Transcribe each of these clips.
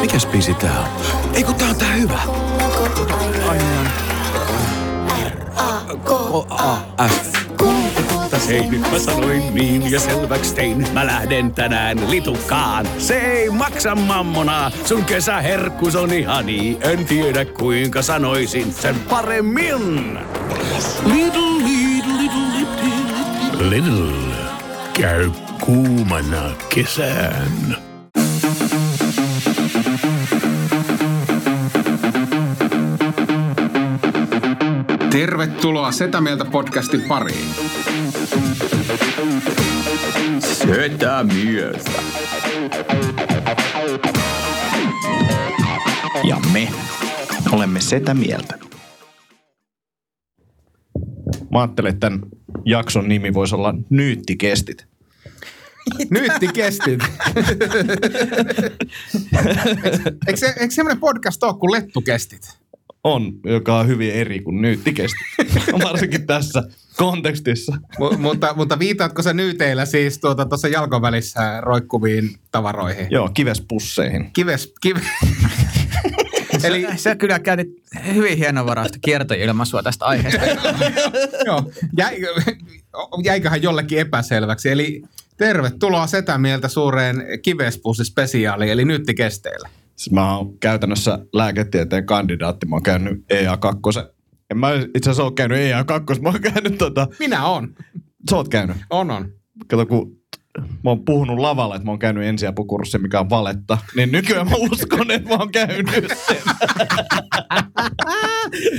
Mikäs biisi tää on? Ei kun tää on tää hyvä. Ai niin. R-A-K-A-F. Hei, nyt mä sanoin niin ja selväks tein. Mä lähden tänään litukkaan. Se ei maksa mammona. Sun kesäherkkus on ihani. En tiedä kuinka sanoisin sen paremmin. Little, little, little, little, little. Käy kuumana kesään. Tervetuloa Setä Mieltä podcastin pariin. Setä mieltä. Ja me olemme sitä mieltä. Mä ajattelin, että tämän jakson nimi voisi olla Nyyttikestit. Nyytti kestit. eikö, eikö semmoinen podcast ole kuin Lettukestit? On, joka on hyvin eri kuin Nyyttikestit. Varsinkin tässä kontekstissa. M- mutta, mutta viitaatko sä nyyteillä siis tuota tuossa jalkon välissä roikkuviin tavaroihin? Joo, kivespusseihin. Kives, kive... Eli sä kyllä käytit hyvin hienovaraista kiertoilmaisua tästä aiheesta. Joo, jäi, jäiköhän jollekin epäselväksi. Eli tervetuloa Setä Mieltä suureen kivespussi-spesiaaliin, eli nyyttikesteille. Siis mä oon käytännössä lääketieteen kandidaatti. Mä oon käynyt EA2. En mä itse asiassa ole käynyt EA2, mä oon käynyt tota... Minä on. Sä oot käynyt. On, on. Kato, kun mä oon puhunut lavalla, että mä oon käynyt ensiapukurssi, mikä on valetta, niin nykyään mä uskon, että mä oon käynyt sen.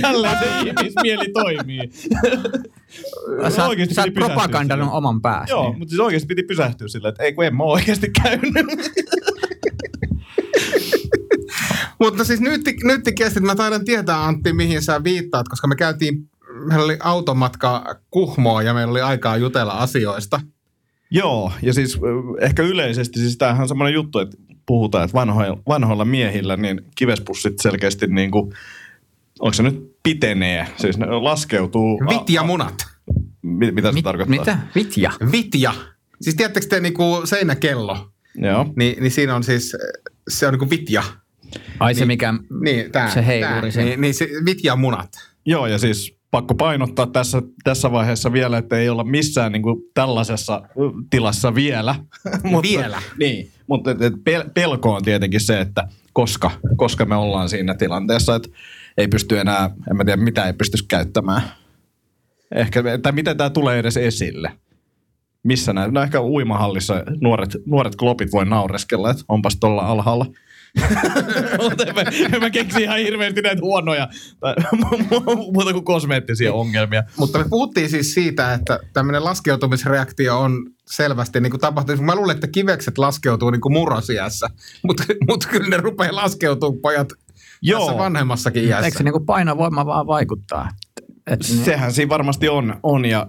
Tällä se ihmismieli toimii. Sä, oot- Oikeesti sä piti silleen. oman päässä. Joo, niin. mutta siis oikeasti piti pysähtyä silleen, että ei kun en mä oikeasti käynyt. Mutta siis nyt, nyt kestit, mä taidan tietää Antti, mihin sä viittaat, koska me käytiin, meillä oli automatka Kuhmoon ja meillä oli aikaa jutella asioista. Joo, ja siis ehkä yleisesti, siis tämähän on semmoinen juttu, että puhutaan, että vanhoilla, vanhoilla miehillä niin kivespussit selkeästi niin kuin, onko se nyt pitenee, siis ne laskeutuu. Vit ja munat. Mi- mitä se Mit, tarkoittaa? mitä? Vitja? Vitja. Siis tiedättekö te niinku seinäkello? Joo. Niin, niin siinä on siis, se on niinku vitja. Ai se mikä, Niin, tää, se heiluri. tää. Se. Niin, niin se vitja munat. Joo, ja siis pakko painottaa tässä, tässä vaiheessa vielä, että ei olla missään niin kuin tällaisessa tilassa vielä. Vielä. Niin, mutta et, et pel- pelko on tietenkin se, että koska, koska me ollaan siinä tilanteessa, että ei pysty enää, en mä tiedä mitä ei pystyisi käyttämään. Ehkä, tai miten tämä tulee edes esille. Missä näin? No ehkä uimahallissa nuoret, nuoret klopit voi naureskella, että onpas tuolla alhaalla. En mä, mä keksi ihan hirveästi näitä huonoja, tai muuta kuin kosmeettisia ongelmia. Mutta me puhuttiin siis siitä, että tämmöinen laskeutumisreaktio on selvästi niin kuin tapahtunut. Mä luulen, että kivekset laskeutuu niin kuin murrosiässä, mutta mut kyllä ne rupeaa laskeutumaan pojat Joo. tässä vanhemmassakin iässä. Eikö se niinku painovoima vaan vaikuttaa? Et, Sehän siinä varmasti on, on ja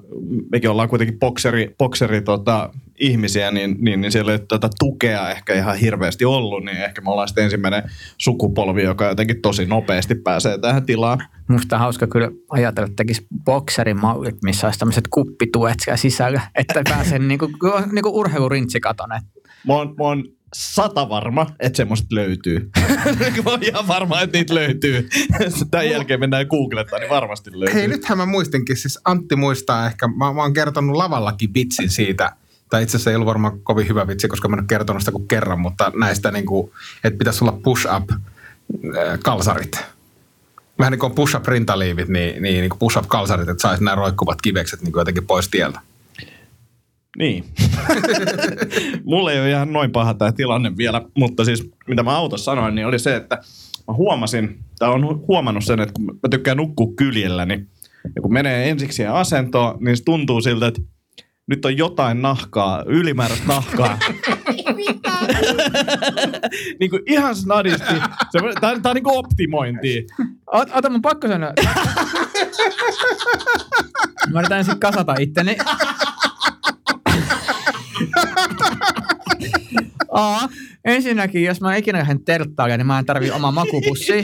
mekin ollaan kuitenkin bokseri, bokseri tota, ihmisiä, niin, niin, niin siellä ei tätä tukea ehkä ihan hirveästi ollut, niin ehkä me ollaan sitten ensimmäinen sukupolvi, joka jotenkin tosi nopeasti pääsee tähän tilaan. Musta on hauska kyllä ajatella, että tekisi bokserimallit, missä olisi tämmöiset kuppituet siellä sisällä, että pääsee niinku, niinku urheilurintsikaton. Mä oon, mä oon sata varma, että semmoista löytyy. mä oon ihan varma, että niitä löytyy. Tämän jälkeen mennään googlettaan, niin varmasti löytyy. Hei, nythän mä muistinkin, siis Antti muistaa ehkä, mä, mä oon kertonut lavallakin vitsin siitä, tai itse asiassa ei ollut varmaan kovin hyvä vitsi, koska mä en ole kertonut sitä kuin kerran, mutta näistä niin kuin, että pitäisi olla push-up äh, kalsarit. Vähän niin kuin push-up rintaliivit, niin, niin, niin push-up kalsarit, että saisi nämä roikkuvat kivekset niin kuin jotenkin pois tieltä. Niin. Mulla ei ole ihan noin paha tämä tilanne vielä, mutta siis mitä mä autossa sanoin, niin oli se, että mä huomasin, tai on huomannut sen, että kun mä tykkään nukkua kyljellä, niin ja kun menee ensiksi siihen asentoon, niin se tuntuu siltä, että nyt on jotain nahkaa, ylimääräistä nahkaa. niin kuin ihan snadisti. Tämä on niin kuin optimointia. Ota, ota mun pakko sanoa. Mä yritän ensin kasata itteni. A. ensinnäkin, jos mä ikinä lähden telttaalle, niin mä en tarvii omaa makupussia.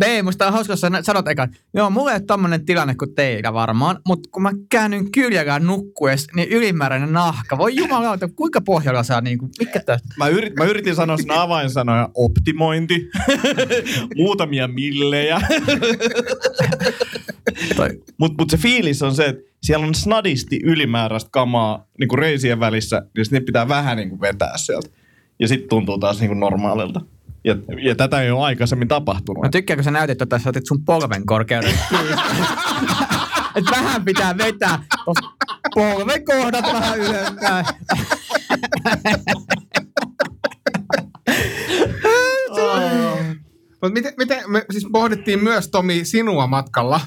B, musta on hauska, jos sanot eka, joo, mulla ei ole tommonen tilanne kuin teillä varmaan, mutta kun mä käännyn kyljellään nukkuessa, niin ylimääräinen nahka. Voi jumalauta, kuinka pohjalla saa niinku, mikä tästä? Mä, yrit, mä yritin sanoa sen avainsanoja optimointi, muutamia millejä. Mutta mut se fiilis on se, että siellä on snadisti ylimääräistä kamaa niin reisien välissä, ja sitten pitää vähän niin vetää sieltä. Ja sitten tuntuu taas niin normaalilta. Ja, ja tätä ei ole aikaisemmin tapahtunut. Mä tykkään, kun sä näytit, että sä otit sun polven korkeuden. Et vähän pitää vetää polven kohdat vähän ylöspäin. Mutta miten, miten, me siis pohdittiin myös Tomi sinua matkalla.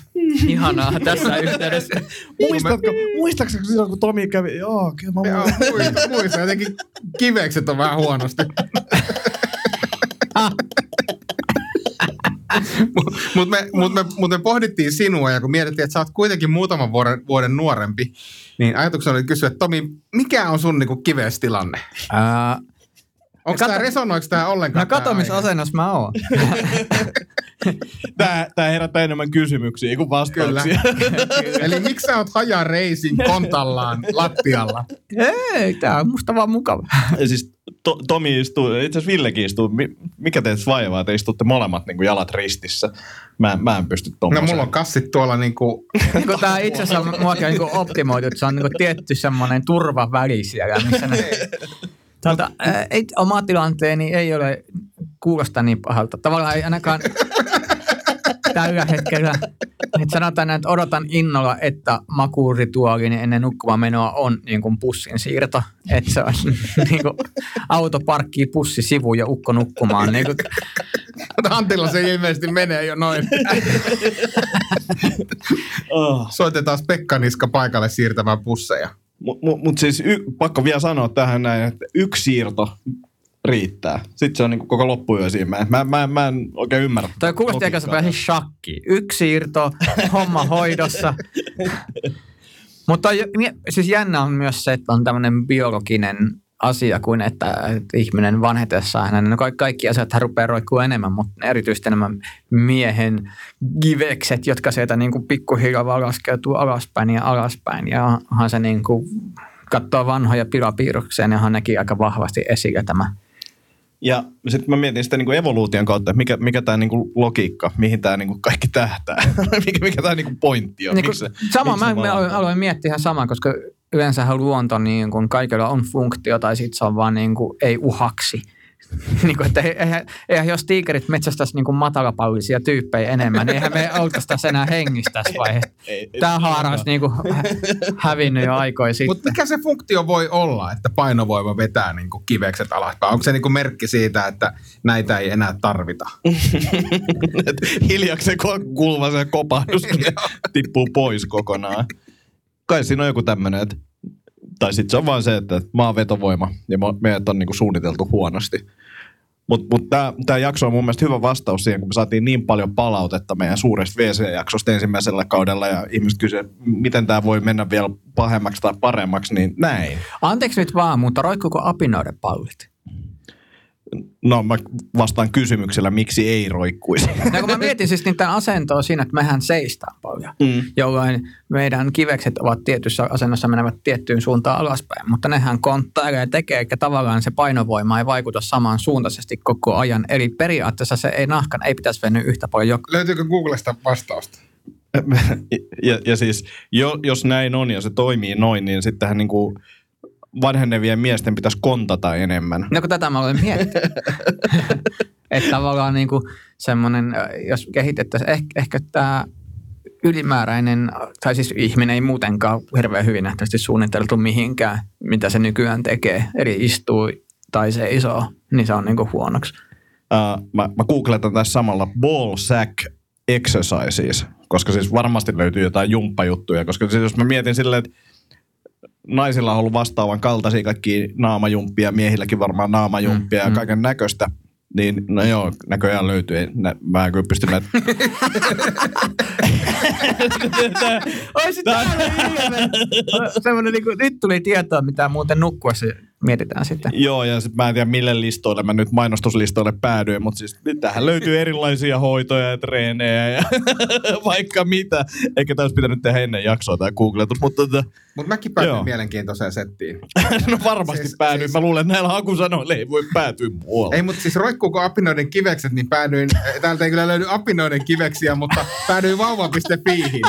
Ihanaa tässä yhteydessä. Muistatko, muistaakseni silloin, kun Tomi kävi? Joo, kyllä mä muistan. muista, muista, jotenkin kivekset on vähän huonosti. Mutta me, mut me, mut me pohdittiin sinua ja kun mietittiin, että sä oot kuitenkin muutaman vuoden, vuoden nuorempi, niin ajatuksena oli kysyä, että Tomi, mikä on sun niinku kiveys tilanne? Ää, Onko kato- tämä, resonoiko tämä ollenkaan? No kato, missä asennossa mä oon. Tää, tää herättää enemmän kysymyksiä kuin vastauksia. Eli miksi sä oot haja reisin kontallaan lattialla? Ei, tää on musta vaan mukava. Ja siis to, Tomi istuu, itse asiassa Villekin istuu. Mi- Mikä teitä vaivaa? Te istutte molemmat niin kuin jalat ristissä. Mä, mä en pysty No tommoseen. mulla on kassit tuolla niinku, Kun tää itse asiassa muakin on niinku optimoitu, että se on niinku tietty semmoinen turvaväli siellä, missä ne... Tuota, ää, ei, oma tilanteeni ei ole kuulosta niin pahalta. Tavallaan ei ainakaan tällä hetkellä. Et sanotaan, näin, että odotan innolla, että makuurituaalini ennen nukkumaan menoa on niin kuin pussin siirto. Että se on niin kuin auto parkkii pussi sivu ja ukko nukkumaan. Niin kuin, Antilla se ilmeisesti menee jo noin. Oh. Soitetaan Pekka Niska paikalle siirtämään pusseja. Mutta mut, siis y, pakko vielä sanoa tähän näin, että yksi siirto riittää. Sitten se on niinku koko loppuyö siinä. Mä, mä, mä, mä en oikein ymmärrä. Toi kuulosti aika vähän shakki. Yksi siirto, homma hoidossa. Mutta siis jännä on myös se, että on tämmöinen biologinen asia kuin, että, ihminen vanhetessaan, hänen, no kaikki, kaikki asiat hän rupeaa roikkuu enemmän, mutta erityisesti enemmän miehen givekset, jotka sieltä niin kuin pikkuhiljaa vaan laskeutuu alaspäin ja alaspäin. Ja onhan se niin kuin, katsoo vanhoja pilapiirroksia, niin onhan nekin aika vahvasti esillä tämä Ja sitten mä mietin sitä niinku evoluution kautta, että mikä, mikä tämä niinku logiikka, mihin tämä niinku kaikki tähtää. mikä mikä tämä niinku pointti on. Niin kuin, se- sama, miksi mä, mä aloin miettiä ihan samaa, koska yleensähän luonto, niin kun kaikilla on funktio tai sitten se on vaan niin kuin, ei uhaksi. niin kuin, että eihän, eihän, jos tiikerit metsästäisi niin kuin matalapallisia tyyppejä enemmän, niin eihän me oltaisi tässä enää hengissä tässä vaiheessa. Tämä haara olisi niin kuin hävinnyt jo aikoja sitten. Mutta mikä se funktio voi olla, että painovoima vetää niinku kivekset alaspäin? Onko se niinku merkki siitä, että näitä ei enää tarvita? Et hiljakseen kun kuuluva se kopahdus niin tippuu pois kokonaan. Kai siinä on joku tämmöinen, että tai sitten se on vaan se, että maan vetovoima ja meidät on niinku suunniteltu huonosti. Mutta mut, tämä jakso on mun mielestä hyvä vastaus siihen, kun me saatiin niin paljon palautetta meidän suuresta WC-jaksosta ensimmäisellä kaudella ja ihmiset kysyivät, miten tämä voi mennä vielä pahemmaksi tai paremmaksi, niin näin. Anteeksi nyt vaan, mutta roikkuuko apinoiden pallit? No mä vastaan kysymyksellä, miksi ei roikkuisi. No kun mä mietin siis niitä asentoa siinä, että mehän seistään paljon, Mm. jolloin meidän kivekset ovat tietyssä asennossa menevät tiettyyn suuntaan alaspäin, mutta nehän konttailee ja tekee, eikä tavallaan se painovoima ei vaikuta samansuuntaisesti koko ajan. Eli periaatteessa se ei nahkan ei pitäisi venyä yhtä paljon joka Löytyykö Googlesta vastausta? ja, ja siis jo, jos näin on ja se toimii noin, niin sittenhän niin kuin vanhenevien miesten pitäisi kontata enemmän. No kun tätä mä olen miettinyt. että tavallaan niin kuin semmoinen, äh, jos kehitettäisiin, ehkä, ehkä tämä ylimääräinen, tai siis ihminen ei muutenkaan hirveän hyvin nähtävästi suunniteltu mihinkään, mitä se nykyään tekee. Eli istuu tai seisoo, niin se on niin kuin huonoksi. Uh, mä, mä googletan tässä samalla ball sack exercises, koska siis varmasti löytyy jotain jumppajuttuja, koska siis jos mä mietin silleen, että naisilla on ollut vastaavan kaltaisia kaikki naamajumppia, miehilläkin varmaan naamajumppia mm, ja kaiken näköistä, niin no joo, näköjään löytyy. Ei, nä, mä en kyllä pysty näitä... Oi se täällä. Semmoinen niin kuin, nyt tuli tietoa, mitä muuten nukkuessa mietitään sitten. Joo, ja sit mä en tiedä mille listoille mä nyt mainostuslistoille päädyin, mutta siis tähän löytyy erilaisia hoitoja ja treenejä ja vaikka mitä. Eikä tässä pitänyt tehdä ennen jaksoa tämä googletus, mutta tota, Mutta mäkin päätin Joo. mielenkiintoiseen settiin. no varmasti Siis- siis, päädyin. siis- Mä luulen, että näillä hakusanoilla ei voi päätyä muualle. Ei, mutta siis roikkuuko apinoiden kivekset, niin päädyin, täältä ei kyllä löydy apinoiden kiveksiä, mutta päädyin vauva.fiihin.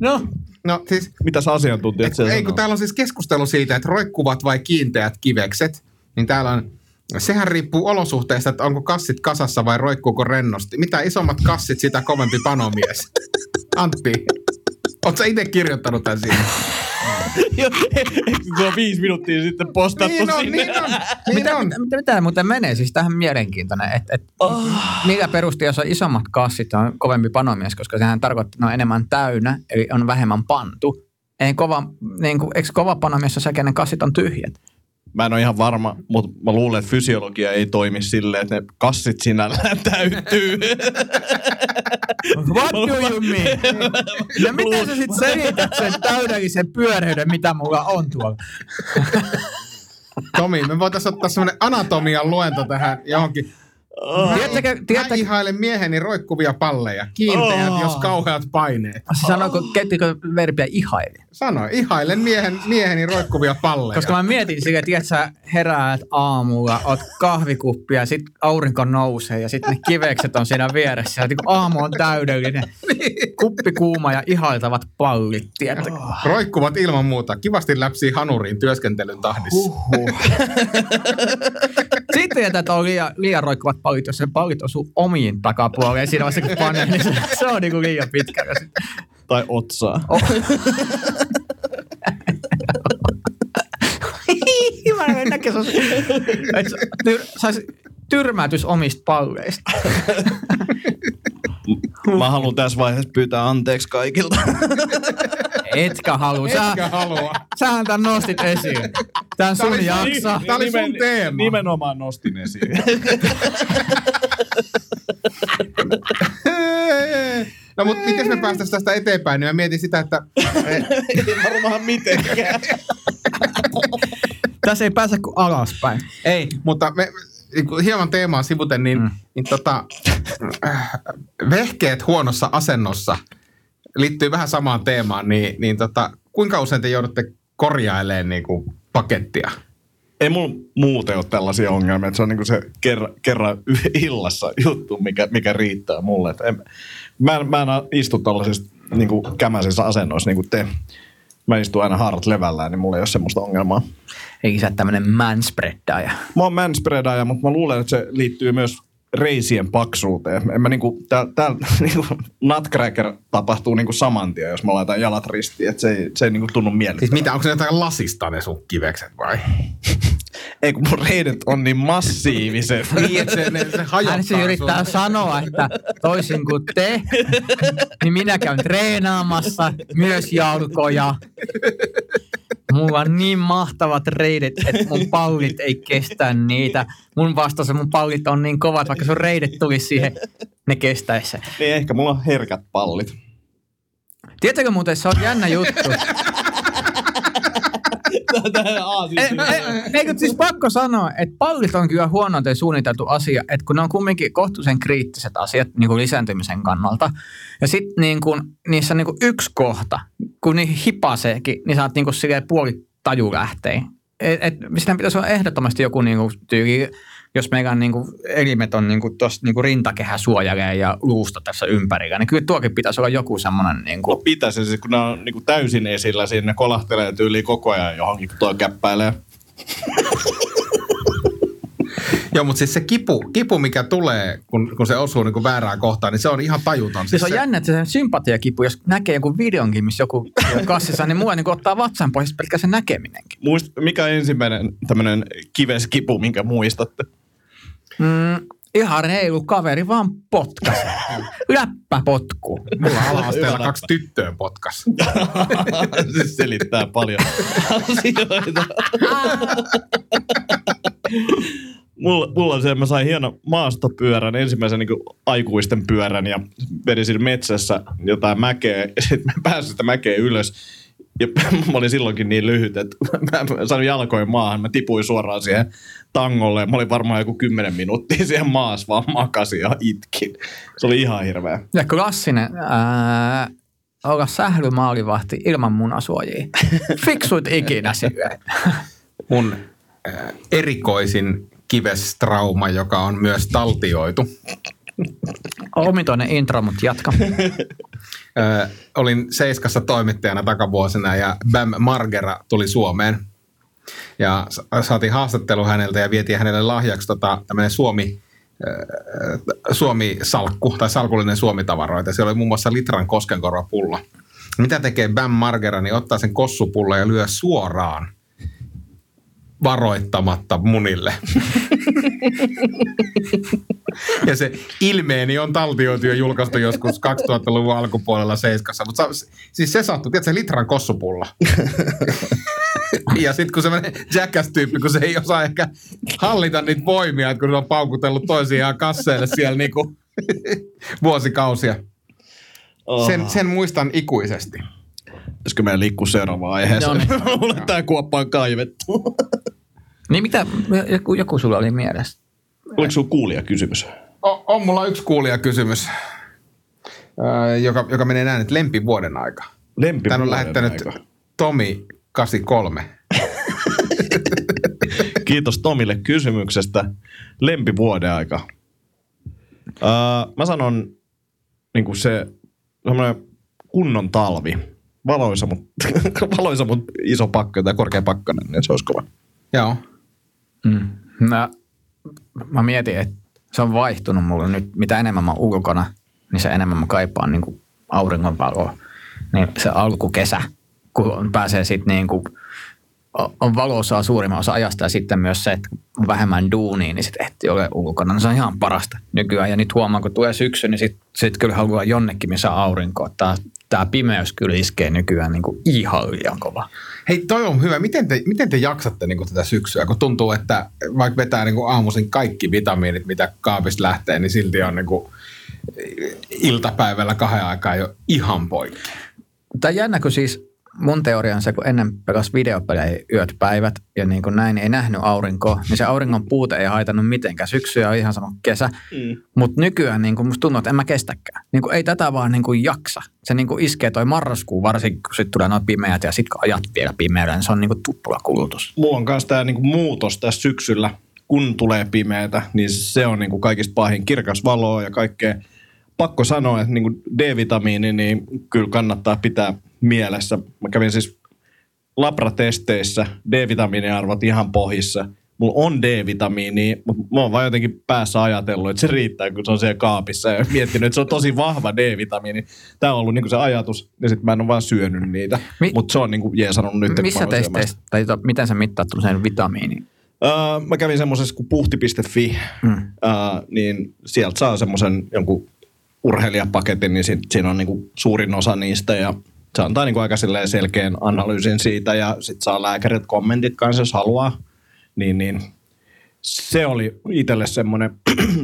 No, No siis, Mitäs asiantuntijat et, ei kun täällä on siis keskustelu siitä, että roikkuvat vai kiinteät kivekset, niin täällä on, sehän riippuu olosuhteista, että onko kassit kasassa vai roikkuuko rennosti. Mitä isommat kassit, sitä kovempi panomies. Antti, ootko itse kirjoittanut tämän siihen? Joo, Se on viisi minuuttia sitten postattu Niin on, sinne. niin on, niin mitä, on. mitä, mitä, mitä muuten menee? Siis tähän mielenkiintoinen, että et, oh. millä perusteella, jos on isommat kassit, on kovempi panomies, koska sehän tarkoittaa, että ne on enemmän täynnä, eli on vähemmän pantu. Ei kova, niin kuin, eikö kova panomies ole se, kenen kassit on tyhjät? Mä en ole ihan varma, mutta mä luulen, että fysiologia ei toimi silleen, että ne kassit sinällään täyttyy. What do you mean? Ja miten sä sit selität sen täydellisen pyöreyden, mitä mulla on tuolla? Tomi, me voitaisiin ottaa semmoinen anatomian luento tähän johonkin. Tiedättekö, Mä ihailen mieheni roikkuvia palleja. Kiinteät, Oh. jos kauheat paineet. sanoiko, kettikö verbiä ihaili? Sano, ihailen miehen, mieheni roikkuvia palleja. Koska mä mietin sille, että sä heräät aamulla, oot kahvikuppia sit aurinko nousee ja sitten ne kivekset on siinä vieressä. Ja niin aamu on täydellinen. Kuppi kuuma ja ihailtavat pallit, tiedättekö? Roikkuvat ilman muuta. Kivasti läpsii hanuriin työskentelyn tahdissa. Huhhuh. Sitten tietää, että on liian, liian roikkuvat pallit, jos se pallit osuu omiin takapuoleen. Siinä vaiheessa, kun panee, niin se, se on niinku liian pitkä. Tai otsaa. Mä en näkee, se on, että se tyr, saisi tyrmätys omista palleista. Mä haluan tässä vaiheessa pyytää anteeksi kaikilta. Etkä halua. Sä, Etkä halua. sähän tämän nostit esiin. Tän sun oli- jakso. Tää oli sun teema. Nimenomaan nostin esiin. No mutta miten me päästäisiin tästä eteenpäin, niin mä mietin sitä, että ei varmaan mitenkään. Tässä ei pääse kuin alaspäin. Ei. mutta me, niin kuin hieman teemaa sivuten, niin, mm. Niin tota, äh, vehkeet huonossa asennossa liittyy vähän samaan teemaan, niin, niin tota, kuinka usein te joudutte korjailemaan niin kuin pakettia? Ei mulla muuten ole tällaisia ongelmia. että Se on niinku se kerran, kerran illassa juttu, mikä, mikä riittää mulle. Et en, mä, en, mä en istu tällaisissa niinku kämäisissä asennoissa niin kuin te. Mä istun aina haarat levällään, niin mulla ei ole semmoista ongelmaa. Eikä sä tämmönen manspreadaja. Mä oon manspreadaaja, mutta mä luulen, että se liittyy myös reisien paksuuteen. En mä niinku, tää, tää niinku, nutcracker tapahtuu niinku saman tien, jos mä laitan jalat ristiin. Et se ei, se ei niinku tunnu miellyttävältä. Siis mitä, onko se jotain lasista ne sun kivekset vai? Ei kun mun reidet on niin massiiviset. Niin, että se, ne, se hajottaa Hän se yrittää sun. sanoa, että toisin kuin te, niin minä käyn treenaamassa myös jalkoja. Mulla on niin mahtavat reidet, että mun pallit ei kestä niitä. Mun vastaus mun pallit on niin kovat, vaikka sun reidet tulisi siihen, ne kestäisi niin ehkä mulla on herkät pallit. Tiedätkö muuten, se on jännä juttu. Ei, ei, eikö siis pakko sanoa, että pallit on kyllä huonoiten suunniteltu asia, että kun ne on kumminkin kohtuullisen kriittiset asiat niin kuin lisääntymisen kannalta. Ja sitten niin niissä on niin kuin yksi kohta, kun niin hipaseekin, niin saat niin kuin silleen puoli taju lähtee. Et, et, siinä pitäisi olla ehdottomasti joku niin kuin tyyli, jos meidän niin kuin elimet on niin kuin tossa, niin kuin rintakehä suojelee ja luusta tässä ympärillä, niin kyllä tuokin pitäisi olla joku semmoinen niin No kuin, pitäisi, siis kun ne on niin täysin esillä siinä, ne kolahtelee tyyliin koko ajan johonkin, kun tuo käppäilee. Joo, mutta siis se kipu, kipu mikä tulee, kun, kun se osuu niin kuin väärään kohtaan, niin se on ihan tajuton. Siis on jännä, että se sympatiakipu, jos näkee jonkun videonkin, missä joku kassissa, niin mua niin ottaa vatsan pois pelkkä se näkeminenkin. Muist, mikä on ensimmäinen tämmöinen kiveskipu, minkä muistatte? Mm, ihan reilu kaveri, vaan potkas. Läppäpotku. Mulla ala-asteella kaksi tyttöä potkas. se selittää paljon asioita. mulla, mulla on se, että mä sain hieno maastopyörän, ensimmäisen niin aikuisten pyörän ja vedin siinä metsässä jotain mäkeä. Ja sitten mä pääsin sitä mäkeä ylös. Ja mä olin silloinkin niin lyhyt, että mä sain jalkojen maahan. Mä tipuin suoraan siihen tangolle. Mä olin varmaan joku kymmenen minuuttia siihen maassa, vaan makasin ja itkin. Se oli ihan hirveä. Ja klassinen ää, olla sählymaalivahti ilman munasuojia. Fiksuit ikinä sille. Mun erikoisin kivestrauma, joka on myös taltioitu. Omitoinen intro, mutta jatka. Ö, olin Seiskassa toimittajana takavuosina ja Bam Margera tuli Suomeen. Ja sa- saatiin haastattelu häneltä ja vietiin hänelle lahjaksi tota, tämmöinen Suomi, ö, Suomi-salkku tai salkullinen Suomi-tavaroita. Siellä oli muun muassa litran koskenkorvapullo. Mitä tekee Bam Margera, niin ottaa sen kossupullon ja lyö suoraan varoittamatta munille. Ja se ilmeeni on taltioitu ja julkaistu joskus 2000-luvun alkupuolella Seiskassa. Mutta siis se sattui, tiedätkö, litran kossupulla. ja sitten kun semmoinen jackass-tyyppi, kun se ei osaa ehkä hallita niitä voimia, että kun se on paukutellut toisiaan kasseille siellä niinku vuosikausia. Sen, sen muistan ikuisesti. Pitäisikö meidän liikkua seuraavaan aiheeseen? Mulle tää kuoppa on kaivettu. Niin mitä, joku, joku sulla oli mielessä? Oliko sulla kuulija kysymys? O, on mulla yksi kuulijakysymys, öö, joka, joka menee näin, että lempivuoden aika. Lempi Tän on lähettänyt Tomi 83. Kiitos Tomille kysymyksestä. Lempivuoden aika. Uh, mä sanon niin kuin se semmoinen kunnon talvi. Valoisa, mutta valoisa, mut iso pakka tai korkea pakkanen, niin se olisi kova. Joo. Mm. Mä, mä mietin, että se on vaihtunut mulle nyt. Mitä enemmän mä ulkona, niin se enemmän mä kaipaan niin auringonvaloa. Niin se alkukesä, kun pääsee sitten niin kuin, on valossa suurimman osa ajasta ja sitten myös se, että on vähemmän duunia, niin sitten ehtii ole ulkona. No se on ihan parasta nykyään. Ja nyt huomaan, kun tulee syksy, niin sitten sit kyllä haluaa jonnekin, missä aurinko. Tämä, tämä pimeys kyllä iskee nykyään niin kuin ihan liian kova. Hei, toi on hyvä. Miten te, miten te jaksatte niin tätä syksyä, kun tuntuu, että vaikka vetää niin aamuisin kaikki vitamiinit, mitä kaapista lähtee, niin silti on niin kuin iltapäivällä kahden aikaa jo ihan poikki. Tämä jännä, kun siis mun teoria on se, kun ennen pelasi videopelejä yöt päivät ja niin kuin näin ei nähnyt aurinkoa, niin se auringon puute ei haitannut mitenkään. Syksyä on ihan sama kuin kesä. Mm. Mutta nykyään niin kuin musta tuntuu, että en mä kestäkään. Niin kuin ei tätä vaan niin kuin jaksa. Se niin kuin iskee toi marraskuu varsinkin, kun sitten tulee noin pimeät ja sitten kun ajat vielä pimeällä, niin se on niin kuin tuppula kulutus. Mulla on myös tämä niinku muutos tässä syksyllä, kun tulee pimeätä, niin se on niinku kaikista pahin. Kirkas valo ja kaikkea. Pakko sanoa, että niinku D-vitamiini, niin kyllä kannattaa pitää mielessä. Mä kävin siis labratesteissä, D-vitamiiniarvot ihan pohjissa. Mulla on D-vitamiini, mutta mä oon vaan jotenkin päässä ajatellut, että se riittää, kun se on siellä kaapissa. Ja miettinyt, että se on tosi vahva D-vitamiini. Tämä on ollut niinku se ajatus, ja sitten mä en ole vaan syönyt niitä. Mi- mutta se on niinku jeesannut nyt. Missä testeissä, tai to, miten sä mittaat tämmöisen vitamiinin? Uh, mä kävin semmoisessa kuin puhti.fi, mm. uh, niin sieltä saa semmoisen jonkun urheilijapaketin, niin sit, siinä on niinku suurin osa niistä ja se antaa niinku aika selkeän analyysin siitä ja sitten saa lääkärit kommentit kanssa, jos haluaa. Niin, niin se oli itselle semmoinen,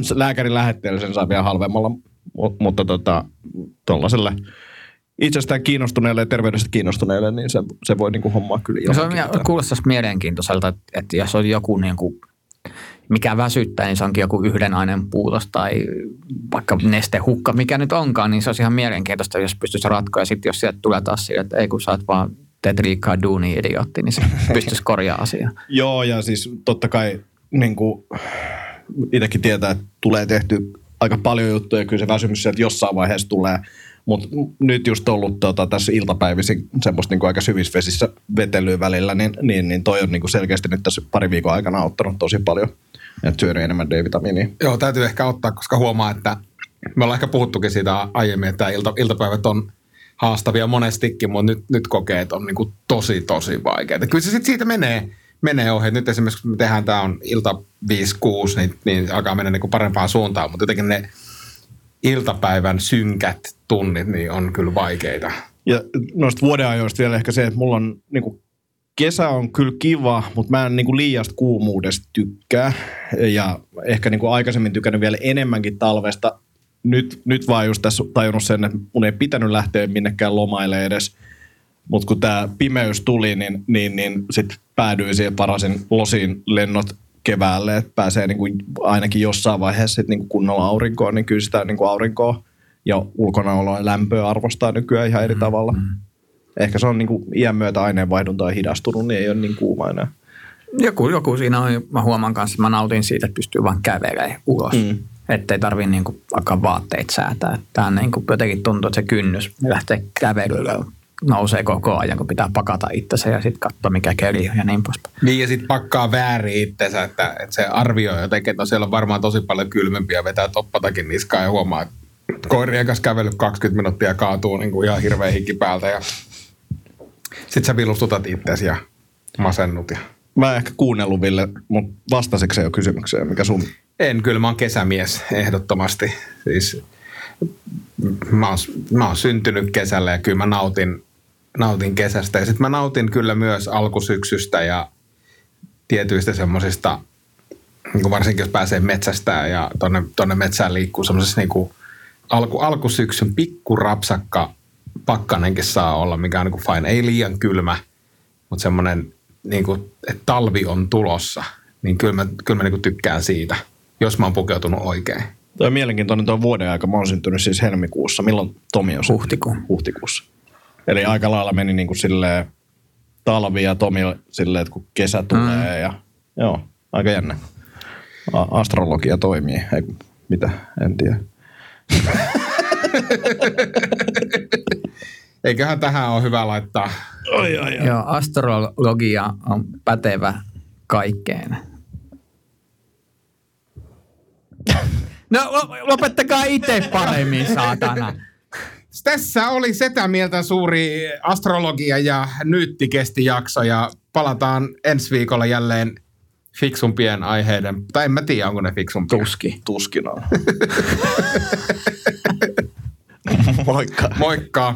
se lääkärin lähetteellä sen saa vielä halvemmalla, mu- mutta tota, tuollaiselle itsestään kiinnostuneelle ja terveydestä kiinnostuneelle, niin se, se voi niinku hommaa kyllä No se on, kuulostaisi mielenkiintoiselta, että, että jos on joku niin kuin, mikä väsyttää, niin se onkin joku yhden aineen puutos tai vaikka nestehukka, mikä nyt onkaan, niin se olisi ihan mielenkiintoista, jos pystyisi ratkoa. Ja sitten jos sieltä tulee taas sille, että ei kun sä oot vaan teet liikaa duunia idiootti, niin se pystyisi korjaamaan asiaa. Joo, ja siis totta kai niin kuin, itsekin tietää, että tulee tehty aika paljon juttuja, ja kyllä se väsymys sieltä jossain vaiheessa tulee. Mutta nyt just ollut tota, tässä iltapäivisin semmoista niin kuin aika syvissä vesissä vetelyä välillä, niin, niin, niin toi on niin kuin selkeästi nyt tässä pari viikon aikana auttanut tosi paljon. Että syönyt enemmän D-vitamiinia. Joo, täytyy ehkä ottaa, koska huomaa, että me ollaan ehkä puhuttukin siitä aiemmin, että ilta, iltapäivät on haastavia monestikin, mutta nyt, nyt kokee, että on niin kuin tosi, tosi vaikeaa. Kyllä se sitten siitä menee, menee ohi. Nyt esimerkiksi kun me tehdään, tämä on ilta 5-6, niin, niin alkaa mennä niin kuin parempaan suuntaan, mutta jotenkin ne iltapäivän synkät tunnit niin on kyllä vaikeita. Ja noista vuodenajoista vielä ehkä se, että mulla on niin kuin, kesä on kyllä kiva, mutta mä en niin kuin, liiasta kuumuudesta tykkää. Ja ehkä niin kuin, aikaisemmin tykännyt vielä enemmänkin talvesta. Nyt, nyt vaan just tässä tajunnut sen, että mun ei pitänyt lähteä minnekään lomaille edes. Mutta kun tämä pimeys tuli, niin, niin, niin sitten päädyin siihen parasin losin lennot keväälle, että pääsee niinku ainakin jossain vaiheessa sit niinku kunnolla aurinkoon, niin kyllä sitä niinku aurinkoa ja ulkonaoloa ja lämpöä arvostaa nykyään ihan eri tavalla. Mm. Ehkä se on niinku iän myötä aineenvaihdunta on hidastunut, niin ei ole niin kuuma enää. Joku, joku siinä on, mä huomaan kanssa, että mä nautin siitä, että pystyy vaan kävelemään ulos. Mm. Että ei tarvii niinku vaikka vaatteet säätää. Tämä niinku jotenkin tuntuu, että se kynnys lähtee kävelylle nousee koko ajan, kun pitää pakata itsensä ja sitten katsoa, mikä keli on ja niin poispäin. Niin ja sitten pakkaa väärin itsensä, että, että se arvioi jotenkin, että no siellä on varmaan tosi paljon kylmempiä, vetää toppatakin niskaa ja huomaa, että koirien kanssa kävellyt 20 minuuttia ja kaatuu niin kuin ihan hirveä hikki päältä ja sitten sä vilustutat itsesi ja masennut. Ja... Mä en ehkä kuunnellut Ville, mutta vastasitko jo kysymykseen, mikä sun... En, kyllä mä oon kesämies ehdottomasti. Siis mä oon, mä oon syntynyt kesällä ja kyllä mä nautin, nautin kesästä. Ja sitten mä nautin kyllä myös alkusyksystä ja tietyistä semmoisista, niin varsinkin jos pääsee metsästä ja tonne, tonne metsään liikkuu semmoisessa niin alku, alkusyksyn pikkurapsakka pakkanenkin saa olla, mikä on niin kuin fine. Ei liian kylmä, mutta semmoinen, niin kuin, että talvi on tulossa, niin kyllä mä, kyllä mä niin kuin tykkään siitä, jos mä oon pukeutunut oikein. Tuo on mielenkiintoinen tuo vuoden aika. Mä oon syntynyt siis helmikuussa. Milloin Tomi on Huhtikuun. Huhtikuussa. Eli aika lailla meni niin kuin silleen talvi ja Tomi silleen, että kun kesä tulee mm. ja joo, aika jännä. A- astrologia toimii. Ei, mitä, en tiedä. Eiköhän tähän ole hyvä laittaa. Oi, oi, oi. Joo, astrologia on pätevä kaikkeen. No lopettakaa itse paremmin, saatana. Tässä oli sitä mieltä suuri astrologia ja nyyttikesti jakso ja palataan ensi viikolla jälleen fiksumpien aiheiden, tai en mä tiedä, onko ne fiksumpia. Tuski. Tuskin on. Moikka. Moikka!